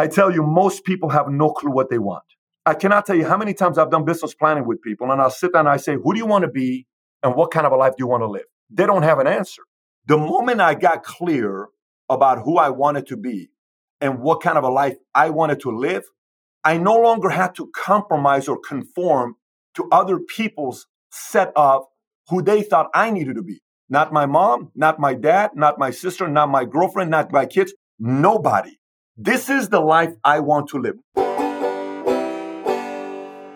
I tell you, most people have no clue what they want. I cannot tell you how many times I've done business planning with people, and I'll sit down and I say, Who do you want to be and what kind of a life do you want to live? They don't have an answer. The moment I got clear about who I wanted to be and what kind of a life I wanted to live, I no longer had to compromise or conform to other people's set of who they thought I needed to be. Not my mom, not my dad, not my sister, not my girlfriend, not my kids, nobody. This is the life I want to live.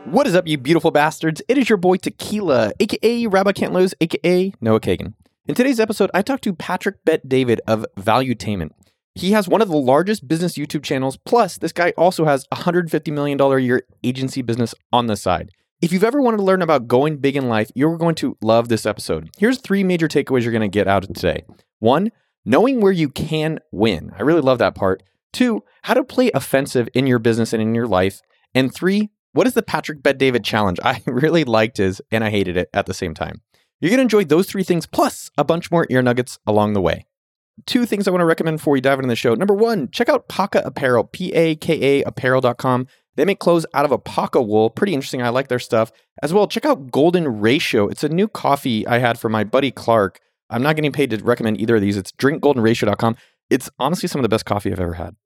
What is up, you beautiful bastards? It is your boy Tequila, aka Rabbi Can't aka Noah Kagan. In today's episode, I talked to Patrick Bet David of Valuetainment. He has one of the largest business YouTube channels, plus, this guy also has a $150 million a year agency business on the side. If you've ever wanted to learn about going big in life, you're going to love this episode. Here's three major takeaways you're going to get out of today. One, knowing where you can win. I really love that part. Two, how to play offensive in your business and in your life. And three, what is the Patrick Bet David challenge? I really liked his and I hated it at the same time. You're going to enjoy those three things plus a bunch more ear nuggets along the way. Two things I want to recommend before we dive into the show. Number one, check out Paka Apparel, P A K A apparel.com. They make clothes out of alpaca wool. Pretty interesting. I like their stuff. As well, check out Golden Ratio. It's a new coffee I had for my buddy Clark. I'm not getting paid to recommend either of these. It's drinkgoldenratio.com. It's honestly some of the best coffee I've ever had.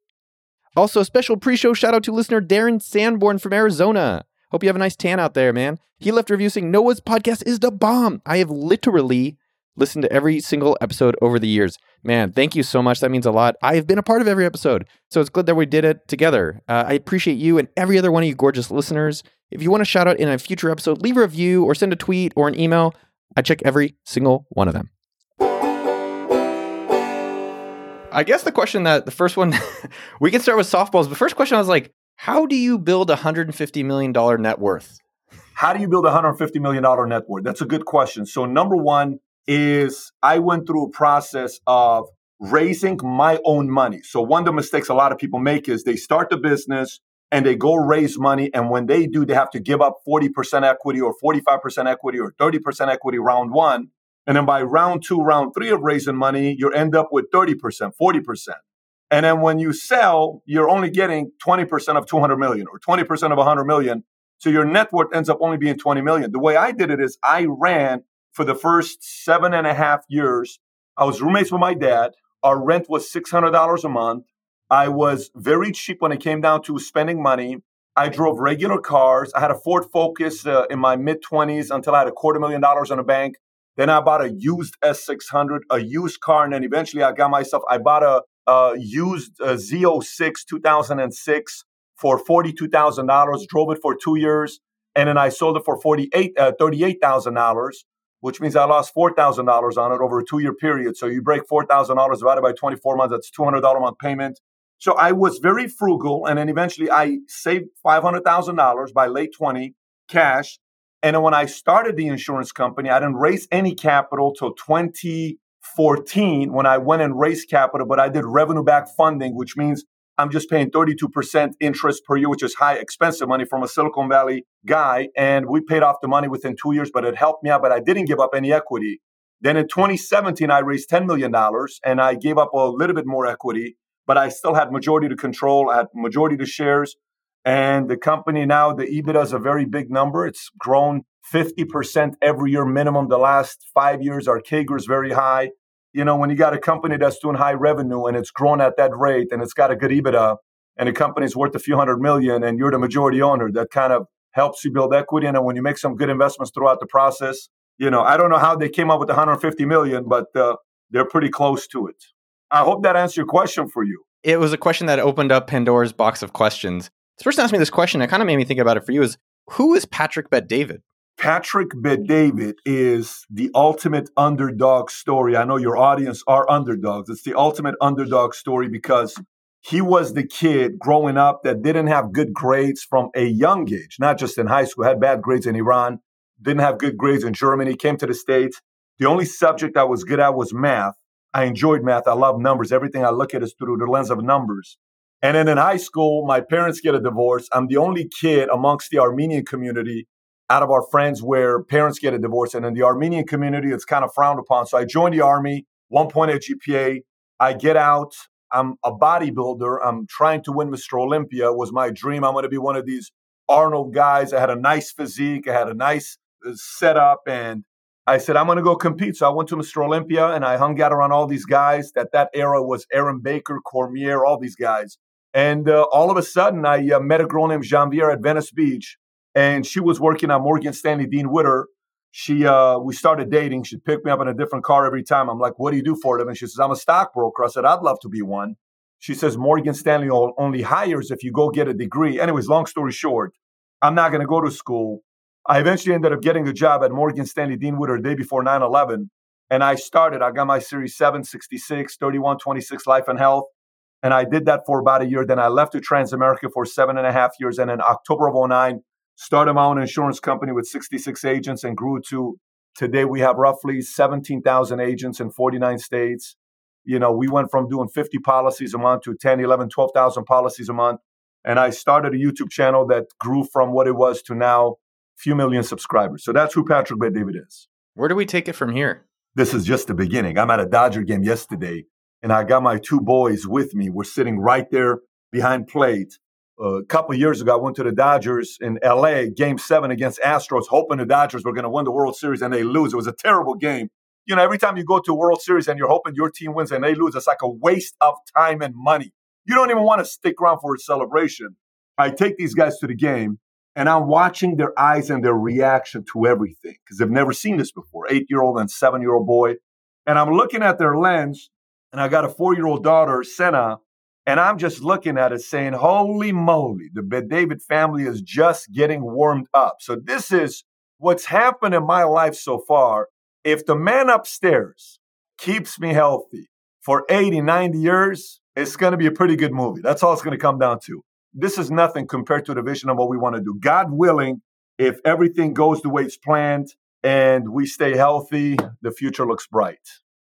Also, a special pre show shout out to listener Darren Sanborn from Arizona. Hope you have a nice tan out there, man. He left a review saying Noah's podcast is the bomb. I have literally listened to every single episode over the years. Man, thank you so much. That means a lot. I have been a part of every episode, so it's good that we did it together. Uh, I appreciate you and every other one of you gorgeous listeners. If you want to shout out in a future episode, leave a review or send a tweet or an email. I check every single one of them. I guess the question that the first one we can start with softballs. The first question I was like, how do you build a $150 million net worth? How do you build a $150 million net worth? That's a good question. So, number one is I went through a process of raising my own money. So, one of the mistakes a lot of people make is they start the business and they go raise money. And when they do, they have to give up 40% equity or 45% equity or 30% equity round one. And then by round two, round three of raising money, you end up with 30%, 40%. And then when you sell, you're only getting 20% of 200 million or 20% of 100 million. So your net worth ends up only being 20 million. The way I did it is I ran for the first seven and a half years. I was roommates with my dad. Our rent was $600 a month. I was very cheap when it came down to spending money. I drove regular cars. I had a Ford Focus uh, in my mid 20s until I had a quarter million dollars in the bank. Then I bought a used S600, a used car, and then eventually I got myself, I bought a, a used uh, Z06 2006 for $42,000, drove it for two years, and then I sold it for 48, uh, $38,000, which means I lost $4,000 on it over a two year period. So you break $4,000 divided by 24 months, that's $200 a month payment. So I was very frugal, and then eventually I saved $500,000 by late 20 cash and when I started the insurance company, I didn't raise any capital till 2014 when I went and raised capital, but I did revenue back funding, which means I'm just paying 32% interest per year, which is high, expensive money from a Silicon Valley guy. And we paid off the money within two years, but it helped me out, but I didn't give up any equity. Then in 2017, I raised $10 million and I gave up a little bit more equity, but I still had majority to control, I had majority to shares. And the company now, the EBITDA is a very big number. It's grown 50% every year minimum the last five years. Our CAGR is very high. You know, when you got a company that's doing high revenue and it's grown at that rate and it's got a good EBITDA and the company's worth a few hundred million and you're the majority owner, that kind of helps you build equity. And when you make some good investments throughout the process, you know, I don't know how they came up with 150 million, but uh, they're pretty close to it. I hope that answered your question for you. It was a question that opened up Pandora's box of questions. This person asked me this question. It kind of made me think about it for you is who is Patrick Bet David? Patrick Bet David is the ultimate underdog story. I know your audience are underdogs. It's the ultimate underdog story because he was the kid growing up that didn't have good grades from a young age, not just in high school, had bad grades in Iran, didn't have good grades in Germany, came to the States. The only subject I was good at was math. I enjoyed math. I love numbers. Everything I look at is through the lens of numbers. And then in high school, my parents get a divorce. I'm the only kid amongst the Armenian community out of our friends where parents get a divorce. And in the Armenian community, it's kind of frowned upon. So I joined the army, one point at GPA. I get out. I'm a bodybuilder. I'm trying to win Mr. Olympia was my dream. I'm going to be one of these Arnold guys. I had a nice physique. I had a nice uh, setup and I said, I'm going to go compete. So I went to Mr. Olympia and I hung out around all these guys. That that era was Aaron Baker, Cormier, all these guys. And uh, all of a sudden, I uh, met a girl named Janvier at Venice Beach, and she was working on Morgan Stanley Dean Witter. She, uh, we started dating. She'd pick me up in a different car every time. I'm like, "What do you do for a living?" She says, "I'm a stockbroker." I said, "I'd love to be one." She says, "Morgan Stanley only hires if you go get a degree." Anyways, long story short, I'm not going to go to school. I eventually ended up getting a job at Morgan Stanley Dean Witter the day before 9 11. And I started, I got my Series 7, 66, 31, 26 Life and Health. And I did that for about a year. Then I left to Transamerica for seven and a half years. And in October of 09, started my own insurance company with 66 agents and grew to today we have roughly 17,000 agents in 49 states. You know, we went from doing 50 policies a month to 10, 11, 12,000 policies a month. And I started a YouTube channel that grew from what it was to now a few million subscribers. So that's who Patrick Bet David is. Where do we take it from here? This is just the beginning. I'm at a Dodger game yesterday, and I got my two boys with me. We're sitting right there behind plate. A couple years ago, I went to the Dodgers in LA, game seven against Astros, hoping the Dodgers were going to win the World Series, and they lose. It was a terrible game. You know, every time you go to a World Series and you're hoping your team wins and they lose, it's like a waste of time and money. You don't even want to stick around for a celebration. I take these guys to the game, and I'm watching their eyes and their reaction to everything because they've never seen this before. Eight year old and seven year old boy. And I'm looking at their lens, and I got a four year old daughter, Senna, and I'm just looking at it saying, Holy moly, the Bet David family is just getting warmed up. So, this is what's happened in my life so far. If the man upstairs keeps me healthy for 80, 90 years, it's going to be a pretty good movie. That's all it's going to come down to this is nothing compared to the vision of what we want to do. God willing, if everything goes the way it's planned and we stay healthy, the future looks bright.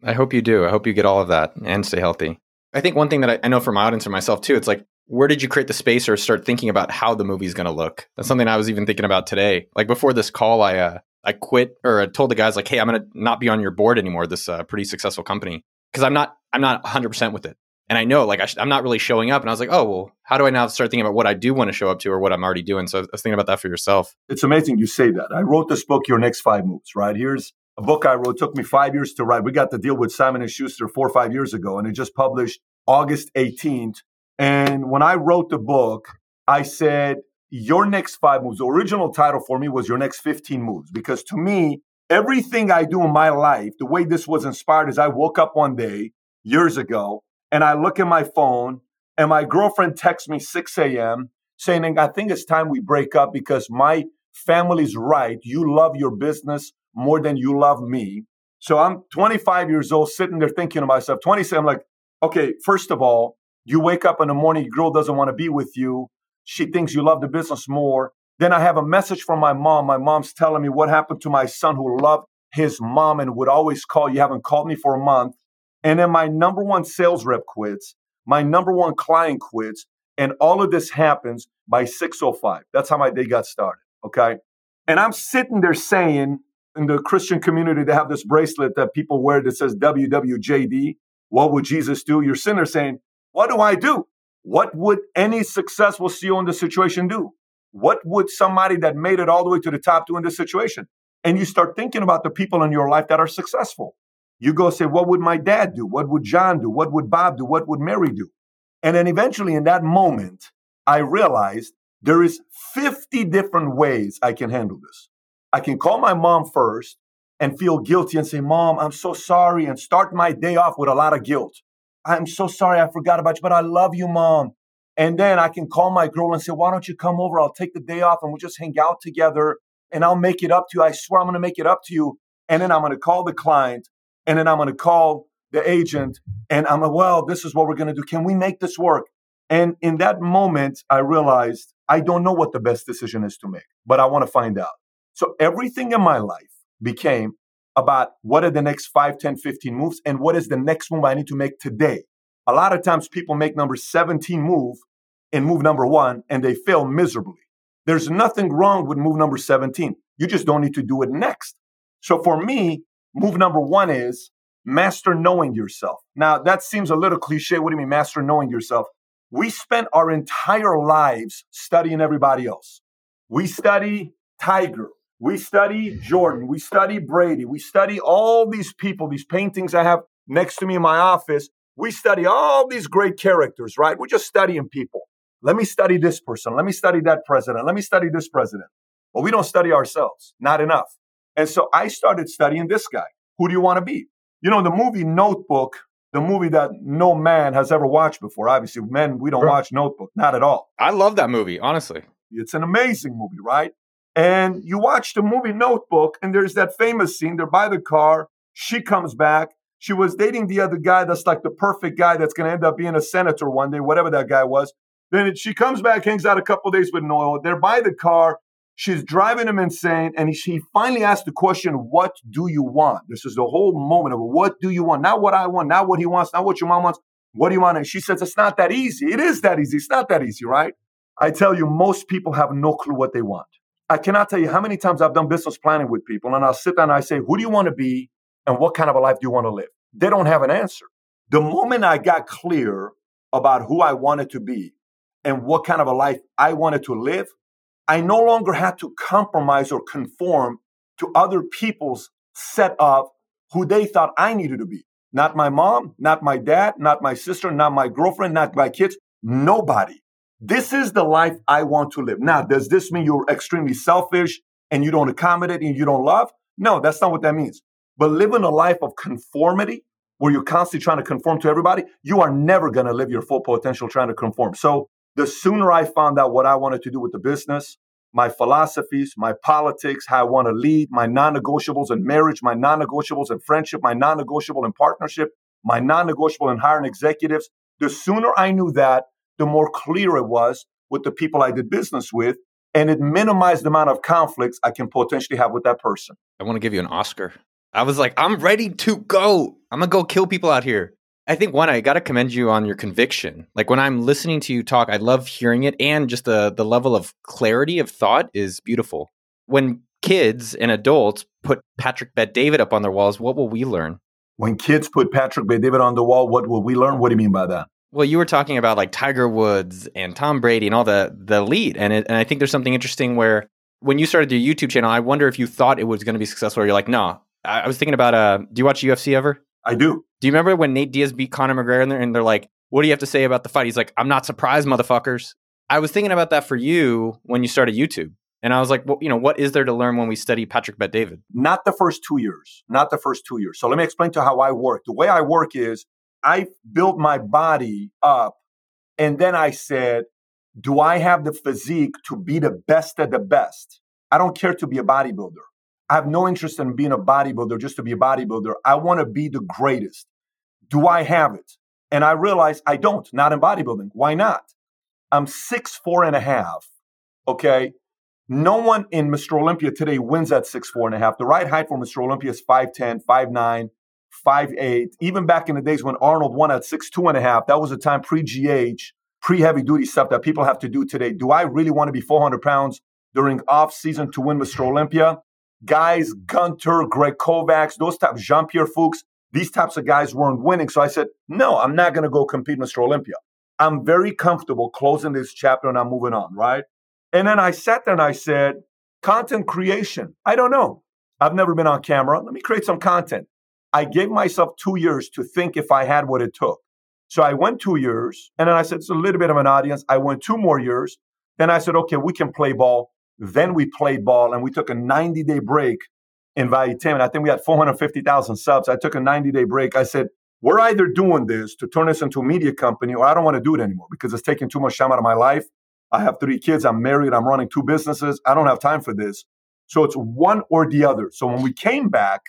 I hope you do. I hope you get all of that and stay healthy. I think one thing that I, I know from my audience and myself too, it's like, where did you create the space or start thinking about how the movie's going to look? That's something I was even thinking about today. Like before this call, I uh, I quit or I told the guys like, hey, I'm going to not be on your board anymore. This uh, pretty successful company because I'm not I'm not 100 percent with it and I know like I am not really showing up. And I was like, oh well, how do I now start thinking about what I do want to show up to or what I'm already doing? So I was thinking about that for yourself. It's amazing you say that. I wrote this book, Your Next Five Moves. Right here's a book I wrote. Took me five years to write. We got the deal with Simon and Schuster four or five years ago, and it just published August 18th. And when I wrote the book, I said, Your next five moves. The original title for me was Your Next 15 Moves, because to me, everything I do in my life, the way this was inspired is I woke up one day years ago and I look at my phone and my girlfriend texts me 6 a.m. saying, I think it's time we break up because my family's right. You love your business more than you love me. So I'm 25 years old, sitting there thinking to myself, 27, I'm like, okay, first of all, you wake up in the morning, girl doesn't want to be with you. She thinks you love the business more. Then I have a message from my mom. My mom's telling me what happened to my son who loved his mom and would always call. You haven't called me for a month. And then my number one sales rep quits, my number one client quits, and all of this happens by 6:05. That's how my day got started. Okay. And I'm sitting there saying in the Christian community, they have this bracelet that people wear that says WWJD. What would Jesus do? You're sitting there saying, What do I do? What would any successful CEO in this situation do? What would somebody that made it all the way to the top do in this situation? And you start thinking about the people in your life that are successful. You go say, What would my dad do? What would John do? What would Bob do? What would Mary do? And then eventually, in that moment, I realized there is 50 different ways I can handle this. I can call my mom first and feel guilty and say, Mom, I'm so sorry, and start my day off with a lot of guilt. I'm so sorry I forgot about you, but I love you, Mom. And then I can call my girl and say, Why don't you come over? I'll take the day off and we'll just hang out together and I'll make it up to you. I swear I'm going to make it up to you. And then I'm going to call the client and then I'm going to call the agent and I'm like, well, this is what we're going to do. Can we make this work? And in that moment, I realized I don't know what the best decision is to make, but I want to find out. So everything in my life became about what are the next 5, 10, 15 moves and what is the next move I need to make today. A lot of times people make number 17 move in move number one and they fail miserably. There's nothing wrong with move number 17. You just don't need to do it next. So for me, Move number one is master knowing yourself. Now, that seems a little cliche. What do you mean, master knowing yourself? We spent our entire lives studying everybody else. We study Tiger. We study Jordan. We study Brady. We study all these people, these paintings I have next to me in my office. We study all these great characters, right? We're just studying people. Let me study this person. Let me study that president. Let me study this president. But we don't study ourselves, not enough. And so I started studying this guy. Who do you want to be? You know, the movie Notebook, the movie that no man has ever watched before. Obviously, men, we don't watch Notebook, not at all. I love that movie, honestly. It's an amazing movie, right? And you watch the movie Notebook, and there's that famous scene. They're by the car. She comes back. She was dating the other guy that's like the perfect guy that's going to end up being a senator one day, whatever that guy was. Then she comes back, hangs out a couple days with Noel. They're by the car. She's driving him insane. And he, he finally asks the question, What do you want? This is the whole moment of what do you want? Not what I want, not what he wants, not what your mom wants. What do you want? And she says, It's not that easy. It is that easy. It's not that easy, right? I tell you, most people have no clue what they want. I cannot tell you how many times I've done business planning with people, and I'll sit down and I say, Who do you want to be? And what kind of a life do you want to live? They don't have an answer. The moment I got clear about who I wanted to be, and what kind of a life I wanted to live, I no longer had to compromise or conform to other people's set of who they thought I needed to be. Not my mom, not my dad, not my sister, not my girlfriend, not my kids, nobody. This is the life I want to live. Now, does this mean you're extremely selfish and you don't accommodate and you don't love? No, that's not what that means. But living a life of conformity where you're constantly trying to conform to everybody, you are never going to live your full potential trying to conform. So the sooner I found out what I wanted to do with the business, my philosophies, my politics, how I want to lead, my non negotiables in marriage, my non negotiables in friendship, my non negotiable in partnership, my non negotiable in hiring executives, the sooner I knew that, the more clear it was with the people I did business with. And it minimized the amount of conflicts I can potentially have with that person. I want to give you an Oscar. I was like, I'm ready to go. I'm going to go kill people out here. I think one, I got to commend you on your conviction. Like when I'm listening to you talk, I love hearing it, and just the the level of clarity of thought is beautiful. When kids and adults put Patrick Bet David up on their walls, what will we learn? When kids put Patrick Bet David on the wall, what will we learn? What do you mean by that? Well, you were talking about like Tiger Woods and Tom Brady and all the the elite, and it, and I think there's something interesting where when you started your YouTube channel, I wonder if you thought it was going to be successful. Or you're like, no. I, I was thinking about. Uh, do you watch UFC ever? I do. Do you remember when Nate Diaz beat Conor McGregor and they're, and they're like, what do you have to say about the fight? He's like, I'm not surprised, motherfuckers. I was thinking about that for you when you started YouTube. And I was like, well, you know, what is there to learn when we study Patrick Bet David? Not the first two years. Not the first two years. So let me explain to you how I work. The way I work is I built my body up and then I said, do I have the physique to be the best at the best? I don't care to be a bodybuilder. I have no interest in being a bodybuilder just to be a bodybuilder. I want to be the greatest. Do I have it? And I realize I don't, not in bodybuilding. Why not? I'm six, four and a half. Okay. No one in Mr. Olympia today wins at six, four and a half. The right height for Mr. Olympia is 5'10, 5'9, 5'8. Even back in the days when Arnold won at six, two and a half, that was a time pre GH, pre heavy duty stuff that people have to do today. Do I really want to be 400 pounds during off season to win Mr. Olympia? guys, Gunter, Greg Kovacs, those types, Jean Pierre Fux, these types of guys weren't winning. So I said, no, I'm not going to go compete Mr. Olympia. I'm very comfortable closing this chapter and I'm moving on, right? And then I sat there and I said, content creation. I don't know. I've never been on camera. Let me create some content. I gave myself two years to think if I had what it took. So I went two years and then I said, it's a little bit of an audience. I went two more years. Then I said, okay, we can play ball. Then we played ball and we took a 90 day break in Valuetainment. I think we had 450,000 subs. I took a 90 day break. I said, we're either doing this to turn this into a media company or I don't want to do it anymore because it's taking too much time out of my life. I have three kids. I'm married. I'm running two businesses. I don't have time for this. So it's one or the other. So when we came back,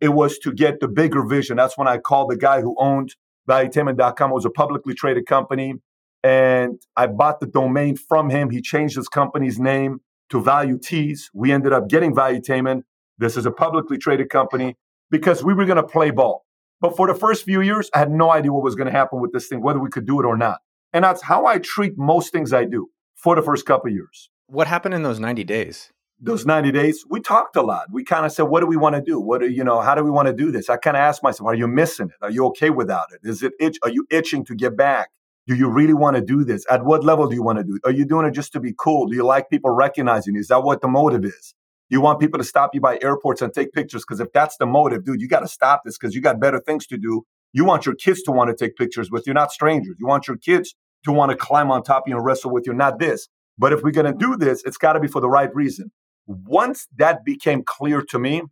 it was to get the bigger vision. That's when I called the guy who owned valuetainment.com. It was a publicly traded company. And I bought the domain from him. He changed his company's name to Value Tees. We ended up getting Valuetainment. This is a publicly traded company because we were going to play ball. But for the first few years, I had no idea what was going to happen with this thing, whether we could do it or not. And that's how I treat most things I do for the first couple years. What happened in those 90 days? Those 90 days, we talked a lot. We kind of said, what do we want to do? What do you know, how do we want to do this? I kind of asked myself, are you missing it? Are you okay without it? Is it itch? Are you itching to get back? Do you really want to do this? At what level do you want to do it? Are you doing it just to be cool? Do you like people recognizing you? Is that what the motive is? You want people to stop you by airports and take pictures? Because if that's the motive, dude, you got to stop this because you got better things to do. You want your kids to want to take pictures with you, not strangers. You want your kids to want to climb on top of you and wrestle with you, not this. But if we're going to do this, it's got to be for the right reason. Once that became clear to me,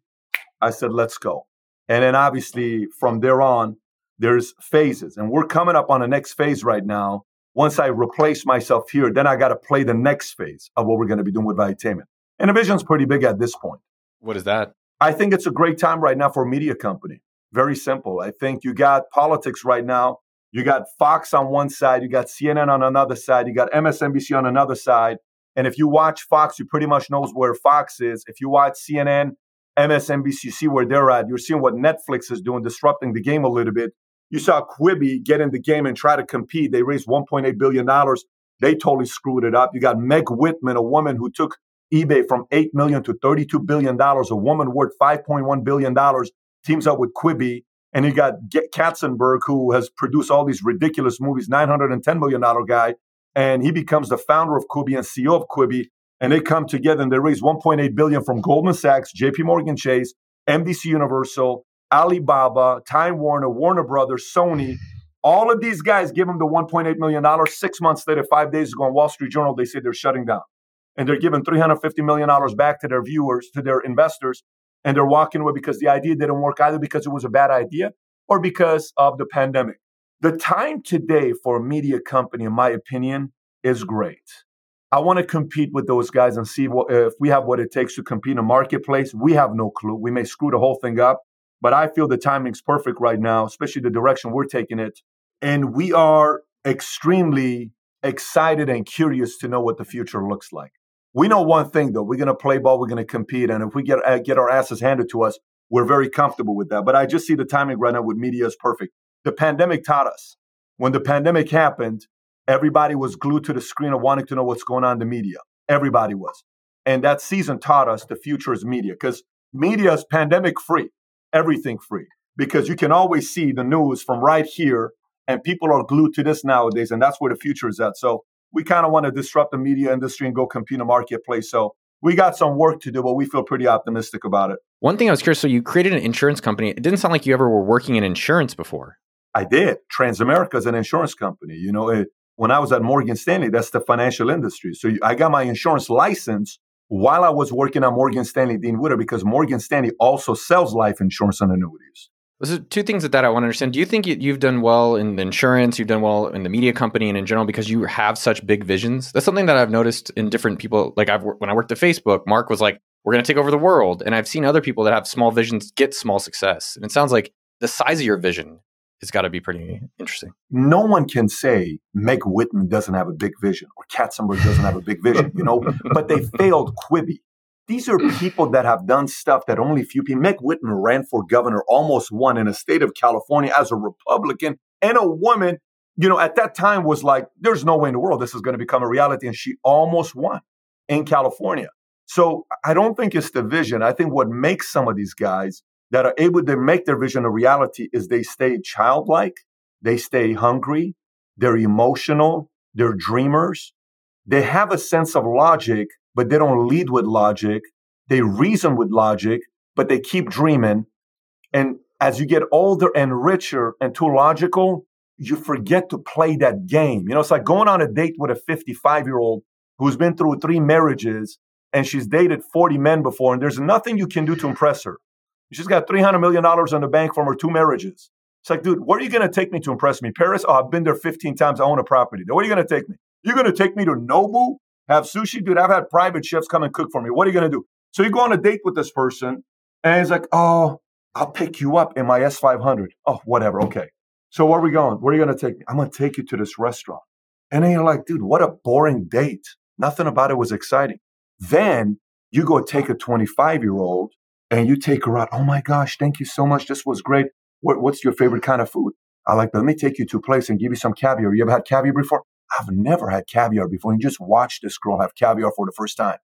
I said, let's go. And then obviously from there on, there's phases. And we're coming up on the next phase right now. Once I replace myself here, then I got to play the next phase of what we're going to be doing with Valuetainment. And the vision's pretty big at this point. What is that? I think it's a great time right now for a media company. Very simple. I think you got politics right now you got Fox on one side, you got CNN on another side, you got MSNBC on another side. And if you watch Fox, you pretty much knows where Fox is. If you watch CNN, MSNBC, see where they're at. You're seeing what Netflix is doing, disrupting the game a little bit. You saw Quibi get in the game and try to compete. They raised $1.8 billion. They totally screwed it up. You got Meg Whitman, a woman who took eBay from 8 million to $32 billion, a woman worth $5.1 billion, teams up with Quibi. And you got Katzenberg, who has produced all these ridiculous movies, $910 million guy. And he becomes the founder of Quibi and CEO of Quibi. And they come together and they raise 1.8 billion from Goldman Sachs, JP Morgan Chase, NBC Universal, Alibaba, Time Warner, Warner Brothers, Sony. All of these guys give them the 1.8 million dollars. Six months later, five days ago on Wall Street Journal, they say they're shutting down, and they're giving 350 million dollars back to their viewers, to their investors, and they're walking away because the idea didn't work either because it was a bad idea or because of the pandemic. The time today for a media company, in my opinion, is great. I want to compete with those guys and see what, if we have what it takes to compete in a marketplace. We have no clue. We may screw the whole thing up, but I feel the timing's perfect right now, especially the direction we're taking it. And we are extremely excited and curious to know what the future looks like. We know one thing though: we're going to play ball, we're going to compete, and if we get uh, get our asses handed to us, we're very comfortable with that. But I just see the timing right now with media is perfect. The pandemic taught us when the pandemic happened, everybody was glued to the screen of wanting to know what's going on in the media. Everybody was, and that season taught us the future is media because media is pandemic free, everything free because you can always see the news from right here and people are glued to this nowadays and that's where the future is at so we kind of want to disrupt the media industry and go compete in the marketplace. So we got some work to do, but we feel pretty optimistic about it. One thing I was curious so you created an insurance company. It didn't sound like you ever were working in insurance before. I did. Transamerica is an insurance company. You know, it, when I was at Morgan Stanley, that's the financial industry. So I got my insurance license while I was working at Morgan Stanley Dean Witter because Morgan Stanley also sells life insurance and annuities. So two things that, that I want to understand. Do you think you've done well in the insurance, you've done well in the media company and in general because you have such big visions? That's something that I've noticed in different people. Like I've when I worked at Facebook, Mark was like, "We're going to take over the world," and I've seen other people that have small visions get small success. And it sounds like the size of your vision has got to be pretty interesting. No one can say Meg Whitman doesn't have a big vision or Katzenberg doesn't have a big vision, you know, but they failed Quibi. These are people that have done stuff that only few people. Meg Whitman ran for governor, almost won in a state of California as a Republican and a woman. You know, at that time was like, there's no way in the world this is going to become a reality. And she almost won in California. So I don't think it's the vision. I think what makes some of these guys that are able to make their vision a reality is they stay childlike, they stay hungry, they're emotional, they're dreamers, they have a sense of logic but they don't lead with logic. They reason with logic, but they keep dreaming. And as you get older and richer and too logical, you forget to play that game. You know, it's like going on a date with a 55 year old who's been through three marriages and she's dated 40 men before, and there's nothing you can do to impress her. She's got $300 million in the bank from her two marriages. It's like, dude, where are you going to take me to impress me? Paris? Oh, I've been there 15 times. I own a property. Where are you going to take me? You're going to take me to Nobu have sushi, dude. I've had private chefs come and cook for me. What are you going to do? So you go on a date with this person, and he's like, oh, I'll pick you up in my S500. Oh, whatever. Okay. So where are we going? Where are you going to take me? I'm going to take you to this restaurant. And then you're like, dude, what a boring date. Nothing about it was exciting. Then you go take a 25 year old and you take her out. Oh my gosh, thank you so much. This was great. What, what's your favorite kind of food? I like, let me take you to a place and give you some caviar. You ever had caviar before? I've never had caviar before. You just watch this girl have caviar for the first time.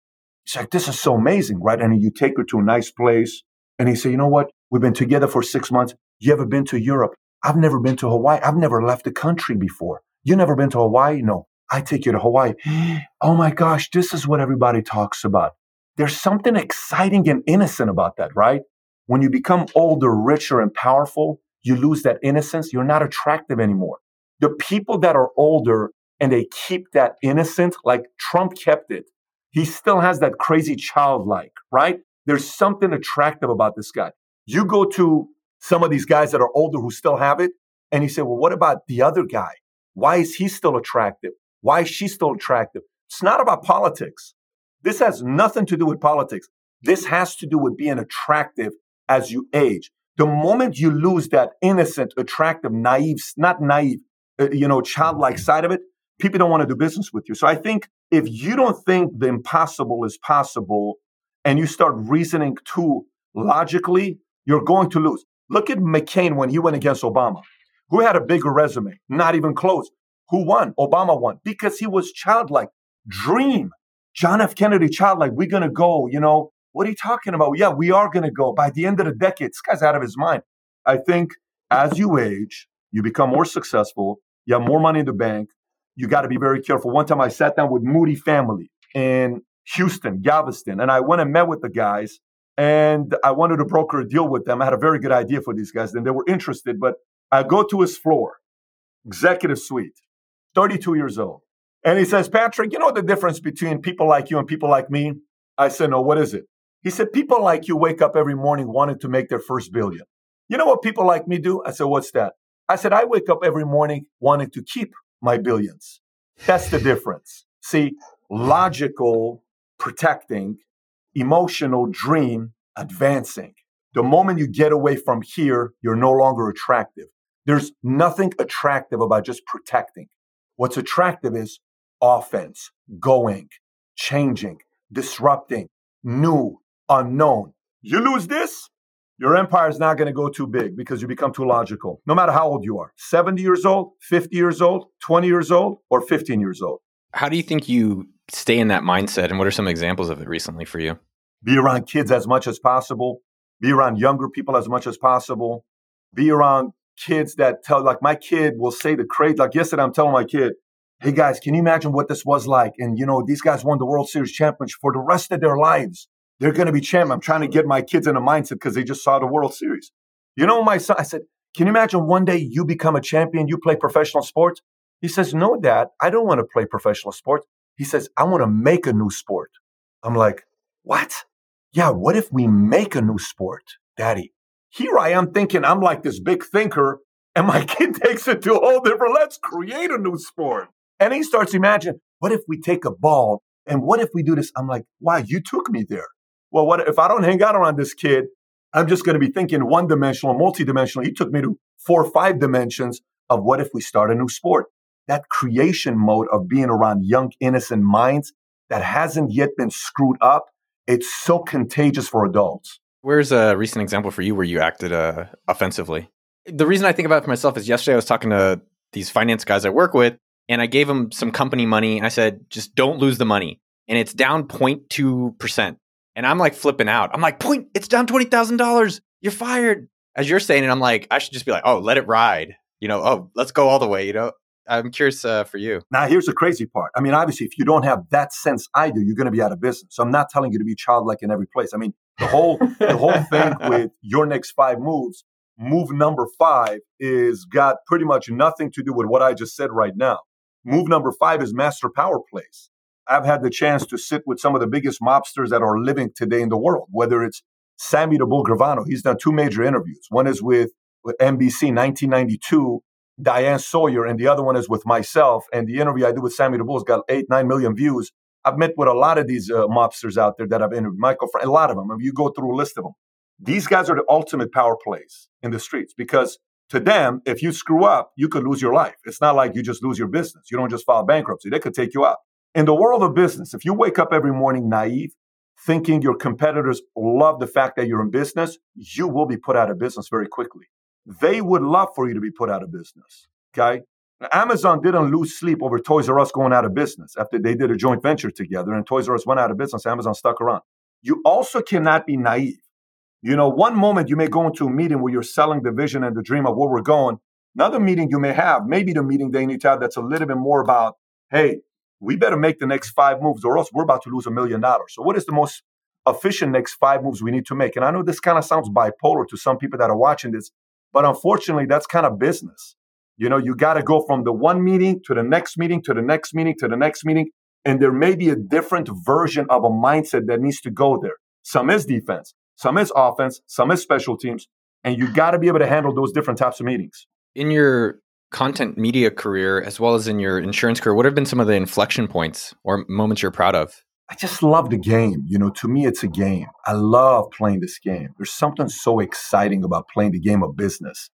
He's like, this is so amazing, right? And you take her to a nice place. And he said, you know what? We've been together for six months. You ever been to Europe? I've never been to Hawaii. I've never left the country before. You never been to Hawaii? No. I take you to Hawaii. Oh my gosh, this is what everybody talks about. There's something exciting and innocent about that, right? When you become older, richer, and powerful, you lose that innocence. You're not attractive anymore. The people that are older and they keep that innocent, like Trump kept it, he still has that crazy childlike, right? There's something attractive about this guy. You go to some of these guys that are older who still have it, and you say, well, what about the other guy? Why is he still attractive? Why is she still attractive? It's not about politics. This has nothing to do with politics. This has to do with being attractive as you age. The moment you lose that innocent, attractive, naive, not naive, uh, you know, childlike side of it, people don't want to do business with you. So I think if you don't think the impossible is possible and you start reasoning too logically, you're going to lose. Look at McCain when he went against Obama. Who had a bigger resume? Not even close. Who won? Obama won because he was childlike. Dream. John F. Kennedy, childlike. We're going to go. You know, what are you talking about? Yeah, we are going to go. By the end of the decade, this guy's out of his mind. I think as you age, you become more successful. You have more money in the bank. You got to be very careful. One time I sat down with Moody family in Houston, Galveston, and I went and met with the guys and I wanted to broker a deal with them. I had a very good idea for these guys and they were interested, but I go to his floor, executive suite, 32 years old. And he says, Patrick, you know the difference between people like you and people like me? I said, no, what is it? He said, people like you wake up every morning wanting to make their first billion. You know what people like me do? I said, what's that? I said, I wake up every morning wanting to keep my billions. That's the difference. See, logical, protecting, emotional, dream, advancing. The moment you get away from here, you're no longer attractive. There's nothing attractive about just protecting. What's attractive is offense, going, changing, disrupting, new, unknown. You lose this, your empire is not going to go too big because you become too logical, no matter how old you are 70 years old, 50 years old, 20 years old, or 15 years old. How do you think you stay in that mindset? And what are some examples of it recently for you? Be around kids as much as possible, be around younger people as much as possible, be around kids that tell, like my kid will say the crazy, like yesterday, I'm telling my kid, hey guys, can you imagine what this was like? And you know, these guys won the World Series championship for the rest of their lives. They're going to be champ. I'm trying to get my kids in a mindset because they just saw the World Series. You know, my son, I said, can you imagine one day you become a champion, you play professional sports? He says, no, dad, I don't want to play professional sports. He says, I want to make a new sport. I'm like, what? Yeah, what if we make a new sport, daddy? Here I am thinking I'm like this big thinker, and my kid takes it to a whole different, let's create a new sport. And he starts to imagine, what if we take a ball and what if we do this? I'm like, wow, you took me there. Well, what if I don't hang out around this kid? I'm just going to be thinking one dimensional, multi-dimensional. He took me to four or five dimensions of what if we start a new sport? That creation mode of being around young, innocent minds that hasn't yet been screwed up. It's so contagious for adults. Where's a recent example for you where you acted uh, offensively? The reason I think about it for myself is yesterday I was talking to these finance guys I work with, and I gave him some company money, and I said, just don't lose the money. And it's down 0.2%. And I'm like flipping out. I'm like, point, it's down $20,000. You're fired. As you're saying it, I'm like, I should just be like, oh, let it ride. You know, oh, let's go all the way. You know, I'm curious uh, for you. Now, here's the crazy part. I mean, obviously, if you don't have that sense I do, you're going to be out of business. So I'm not telling you to be childlike in every place. I mean, the whole the whole thing with your next five moves, move number five is got pretty much nothing to do with what I just said right now. Move number five is master power plays. I've had the chance to sit with some of the biggest mobsters that are living today in the world, whether it's Sammy the Bull Gravano. He's done two major interviews. One is with, with NBC 1992 Diane Sawyer, and the other one is with myself. And the interview I did with Sammy the Bull's got eight, nine million views. I've met with a lot of these uh, mobsters out there that I've interviewed. Michael, a lot of them. I mean, you go through a list of them. These guys are the ultimate power plays in the streets because to them, if you screw up, you could lose your life. It's not like you just lose your business. You don't just file bankruptcy. They could take you out. In the world of business, if you wake up every morning naive, thinking your competitors love the fact that you're in business, you will be put out of business very quickly they would love for you to be put out of business. Okay. Amazon didn't lose sleep over Toys R Us going out of business after they did a joint venture together and Toys R Us went out of business. Amazon stuck around. You also cannot be naive. You know, one moment you may go into a meeting where you're selling the vision and the dream of where we're going. Another meeting you may have, maybe the meeting they need to have that's a little bit more about, hey, we better make the next five moves or else we're about to lose a million dollars. So, what is the most efficient next five moves we need to make? And I know this kind of sounds bipolar to some people that are watching this, but unfortunately, that's kind of business. You know, you got to go from the one meeting to the next meeting to the next meeting to the next meeting. And there may be a different version of a mindset that needs to go there. Some is defense, some is offense, some is special teams. And you got to be able to handle those different types of meetings. In your content media career, as well as in your insurance career, what have been some of the inflection points or moments you're proud of? I just love the game. You know, to me, it's a game. I love playing this game. There's something so exciting about playing the game of business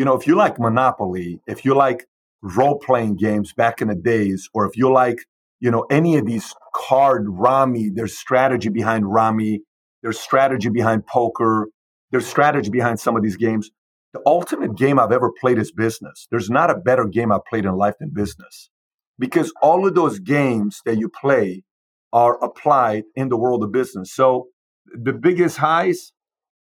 you know, if you like Monopoly, if you like role playing games back in the days, or if you like, you know, any of these card Rummy, there's strategy behind Rummy, there's strategy behind poker, there's strategy behind some of these games. The ultimate game I've ever played is business. There's not a better game I've played in life than business because all of those games that you play are applied in the world of business. So the biggest highs,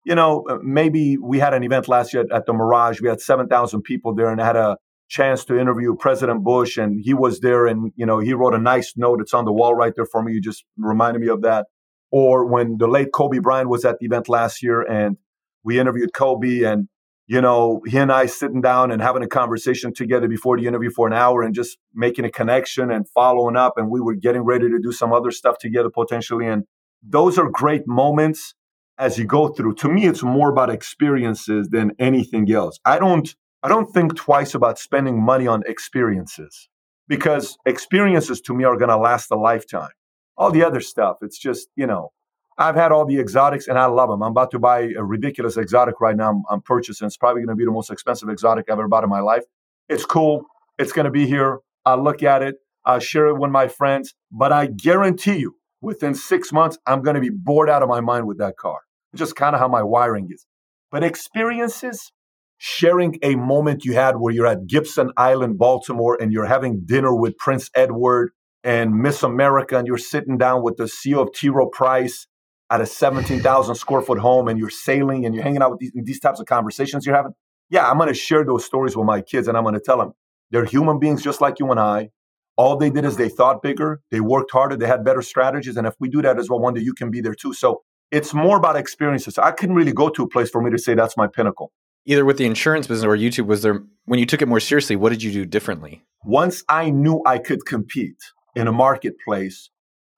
you know, uh, maybe we had an event last year at, the Mirage. We had 7,000 people there and I had a chance to interview President Bush and he was there and, you know, he wrote a nice note. It's on the wall right there for me. You just reminded me of that. Or when the late Kobe Bryant was at the event last year and we interviewed Kobe and, you know, he and I sitting down and having a conversation together before the interview for an hour and just making a connection and following up. And we were getting ready to do some other stuff together potentially. And those are great moments as you go through. To me, it's more about experiences than anything else. I don't I don't think twice about spending money on experiences because experiences to me are going to last a lifetime. All the other stuff, it's just, you know, I've had all the exotics and I love them. I'm about to buy a ridiculous exotic right now. I'm, I'm purchasing. It's probably going to be the most expensive exotic I've ever bought in my life. It's cool. It's going to be here. I'll look at it. I'll share it with my friends. But I guarantee you, within six months, I'm going to be bored out of my mind with that car just kind of how my wiring is. But experiences, sharing a moment you had where you're at Gibson Island, Baltimore, and you're having dinner with Prince Edward and Miss America, and you're sitting down with the CEO of T. Rowe Price at a 17,000 square foot home, and you're sailing and you're hanging out with these, these types of conversations you're having. Yeah, I'm going to share those stories with my kids, and I'm going to tell them they're human beings just like you and I. All they did is they thought bigger, they worked harder, they had better strategies. And if we do that as well, one day you can be there too. So it's more about experiences. I couldn't really go to a place for me to say that's my pinnacle. Either with the insurance business or YouTube, was there when you took it more seriously? What did you do differently? Once I knew I could compete in a marketplace,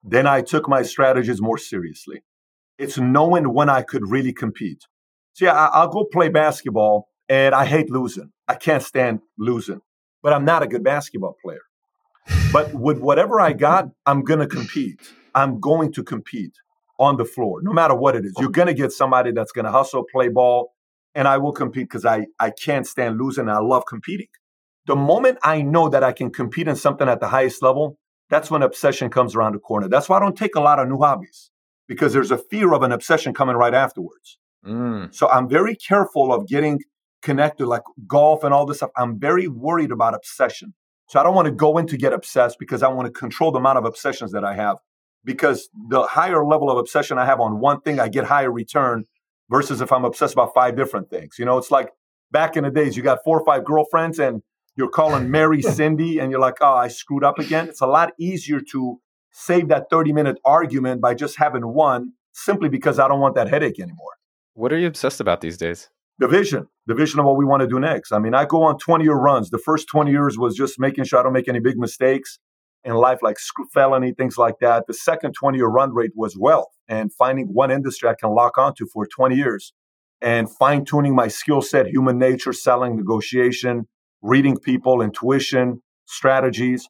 then I took my strategies more seriously. It's knowing when I could really compete. See, yeah, I'll go play basketball, and I hate losing. I can't stand losing, but I'm not a good basketball player. But with whatever I got, I'm gonna compete. I'm going to compete on the floor, no matter what it is. You're going to get somebody that's going to hustle, play ball, and I will compete because I, I can't stand losing and I love competing. The moment I know that I can compete in something at the highest level, that's when obsession comes around the corner. That's why I don't take a lot of new hobbies because there's a fear of an obsession coming right afterwards. Mm. So I'm very careful of getting connected, like golf and all this stuff. I'm very worried about obsession. So I don't want to go in to get obsessed because I want to control the amount of obsessions that I have because the higher level of obsession I have on one thing, I get higher return versus if I'm obsessed about five different things. You know, it's like back in the days, you got four or five girlfriends and you're calling Mary Cindy and you're like, oh, I screwed up again. It's a lot easier to save that 30 minute argument by just having one simply because I don't want that headache anymore. What are you obsessed about these days? The vision, the vision of what we want to do next. I mean, I go on 20 year runs. The first 20 years was just making sure I don't make any big mistakes in life, like felony, things like that. The second 20 year run rate was wealth and finding one industry I can lock onto for 20 years and fine tuning my skill set, human nature, selling, negotiation, reading people, intuition, strategies.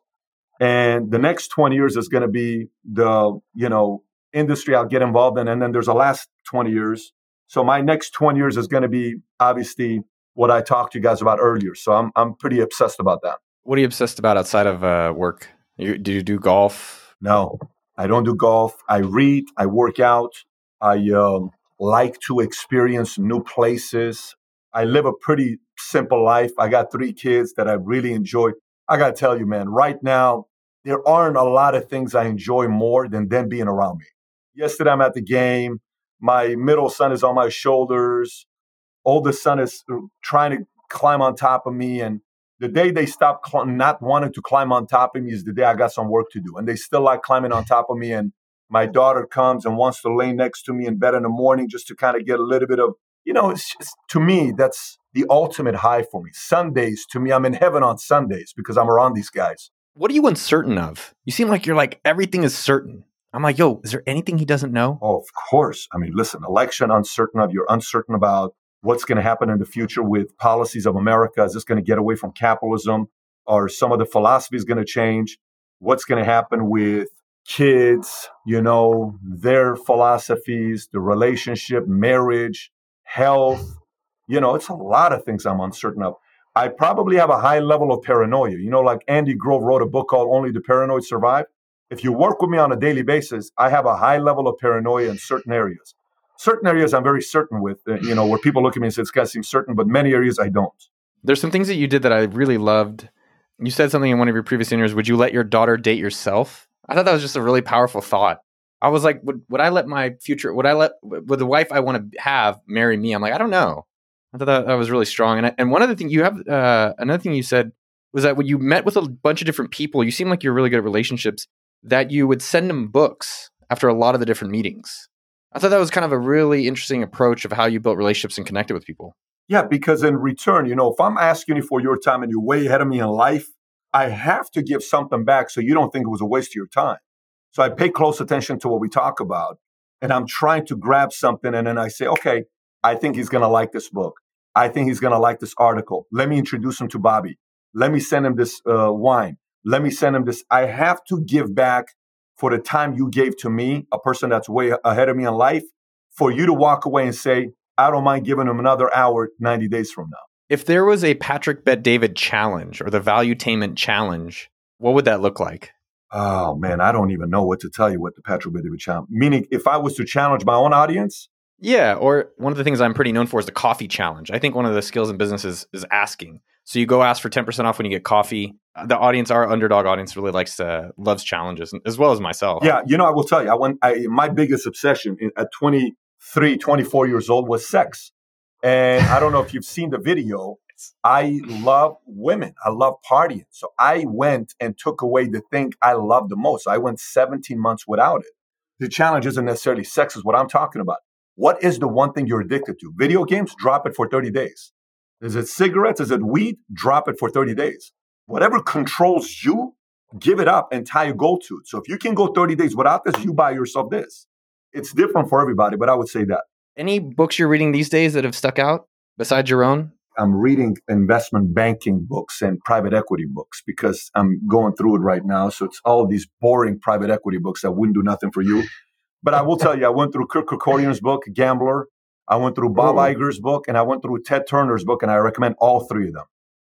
And the next 20 years is going to be the, you know, industry I'll get involved in. And then there's a last 20 years. So my next 20 years is going to be obviously what I talked to you guys about earlier. So I'm, I'm pretty obsessed about that. What are you obsessed about outside of uh, work? You, do you do golf? No, I don't do golf. I read, I work out. I um, like to experience new places. I live a pretty simple life. I got three kids that I really enjoy. I got to tell you, man, right now, there aren't a lot of things I enjoy more than them being around me. Yesterday, I'm at the game. My middle son is on my shoulders. Oldest son is uh, trying to climb on top of me. And the day they stop cl- not wanting to climb on top of me is the day I got some work to do. And they still like climbing on top of me. And my daughter comes and wants to lay next to me in bed in the morning just to kind of get a little bit of, you know, it's just, to me, that's the ultimate high for me. Sundays, to me, I'm in heaven on Sundays because I'm around these guys. What are you uncertain of? You seem like you're like everything is certain. I'm like, yo, is there anything he doesn't know? Oh, of course. I mean, listen, election uncertain of. You're uncertain about what's going to happen in the future with policies of America. Is this going to get away from capitalism? Or some of the philosophies going to change? What's going to happen with kids, you know, their philosophies, the relationship, marriage, health. You know, it's a lot of things I'm uncertain of. I probably have a high level of paranoia. You know, like Andy Grove wrote a book called Only the Paranoid Survive. If you work with me on a daily basis, I have a high level of paranoia in certain areas. Certain areas I'm very certain with, uh, you know, where people look at me and say, this guy seems certain, but many areas I don't. There's some things that you did that I really loved. You said something in one of your previous interviews. Would you let your daughter date yourself? I thought that was just a really powerful thought. I was like, would, would I let my future, would I let, would the wife I want to have marry me? I'm like, I don't know. I thought that, that was really strong. And, I, and one other thing you have, uh, another thing you said was that when you met with a bunch of different people, you seem like you're really good at relationships, that you would send them books after a lot of the different meetings. I thought that was kind of a really interesting approach of how you built relationships and connected with people. Yeah, because in return, you know, if I'm asking you for your time and you're way ahead of me in life, I have to give something back so you don't think it was a waste of your time. So I pay close attention to what we talk about and I'm trying to grab something and then I say, okay, I think he's going to like this book. I think he's going to like this article. Let me introduce him to Bobby. Let me send him this uh, wine. Let me send him this. I have to give back for the time you gave to me, a person that's way ahead of me in life, for you to walk away and say, I don't mind giving him another hour 90 days from now. If there was a Patrick Bet David challenge or the Valuetainment challenge, what would that look like? Oh man, I don't even know what to tell you what the Patrick Bet David challenge. Meaning, if I was to challenge my own audience, yeah, or one of the things I'm pretty known for is the coffee challenge. I think one of the skills in business is, is asking. So you go ask for 10% off when you get coffee. Uh, the audience, our underdog audience, really likes to loves challenges as well as myself. Yeah, you know, I will tell you, I went. I, my biggest obsession at 23, 24 years old was sex, and I don't know if you've seen the video. I love women. I love partying. So I went and took away the thing I love the most. I went 17 months without it. The challenge isn't necessarily sex, is what I'm talking about. What is the one thing you're addicted to? Video games, drop it for 30 days. Is it cigarettes? Is it weed? Drop it for 30 days. Whatever controls you, give it up and tie a goal to it. So if you can go 30 days without this, you buy yourself this. It's different for everybody, but I would say that. Any books you're reading these days that have stuck out besides your own? I'm reading investment banking books and private equity books because I'm going through it right now. So it's all these boring private equity books that wouldn't do nothing for you. But I will tell you, I went through Kirk Kerkorian's book, Gambler. I went through Bob Ooh. Iger's book, and I went through Ted Turner's book, and I recommend all three of them.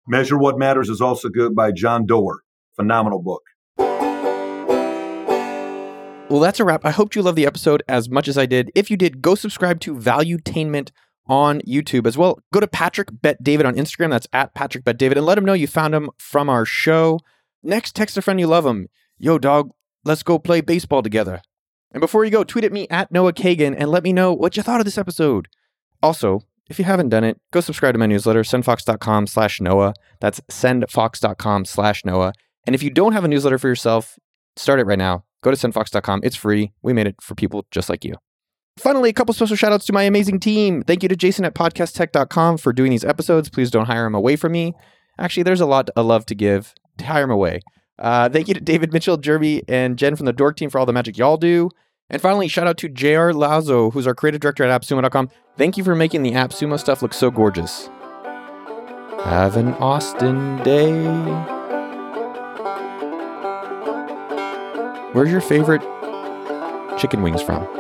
Measure What Matters is also good by John Doerr. Phenomenal book. Well, that's a wrap. I hope you loved the episode as much as I did. If you did, go subscribe to Valuetainment on YouTube as well. Go to Patrick Bet David on Instagram. That's at Patrick Bet David, and let him know you found him from our show. Next, text a friend you love him. Yo, dog, let's go play baseball together. And before you go, tweet at me at Noah Kagan and let me know what you thought of this episode. Also, if you haven't done it, go subscribe to my newsletter, sendfox.com slash Noah. That's sendfox.com slash Noah. And if you don't have a newsletter for yourself, start it right now. Go to sendfox.com. It's free. We made it for people just like you. Finally, a couple special shout outs to my amazing team. Thank you to Jason at podcasttech.com for doing these episodes. Please don't hire him away from me. Actually, there's a lot of love to give. Hire him away. Uh, thank you to David Mitchell, Jeremy, and Jen from the Dork team for all the magic y'all do. And finally, shout out to JR Lazo, who's our creative director at AppSumo.com. Thank you for making the AppSumo stuff look so gorgeous. Have an Austin day. Where's your favorite chicken wings from?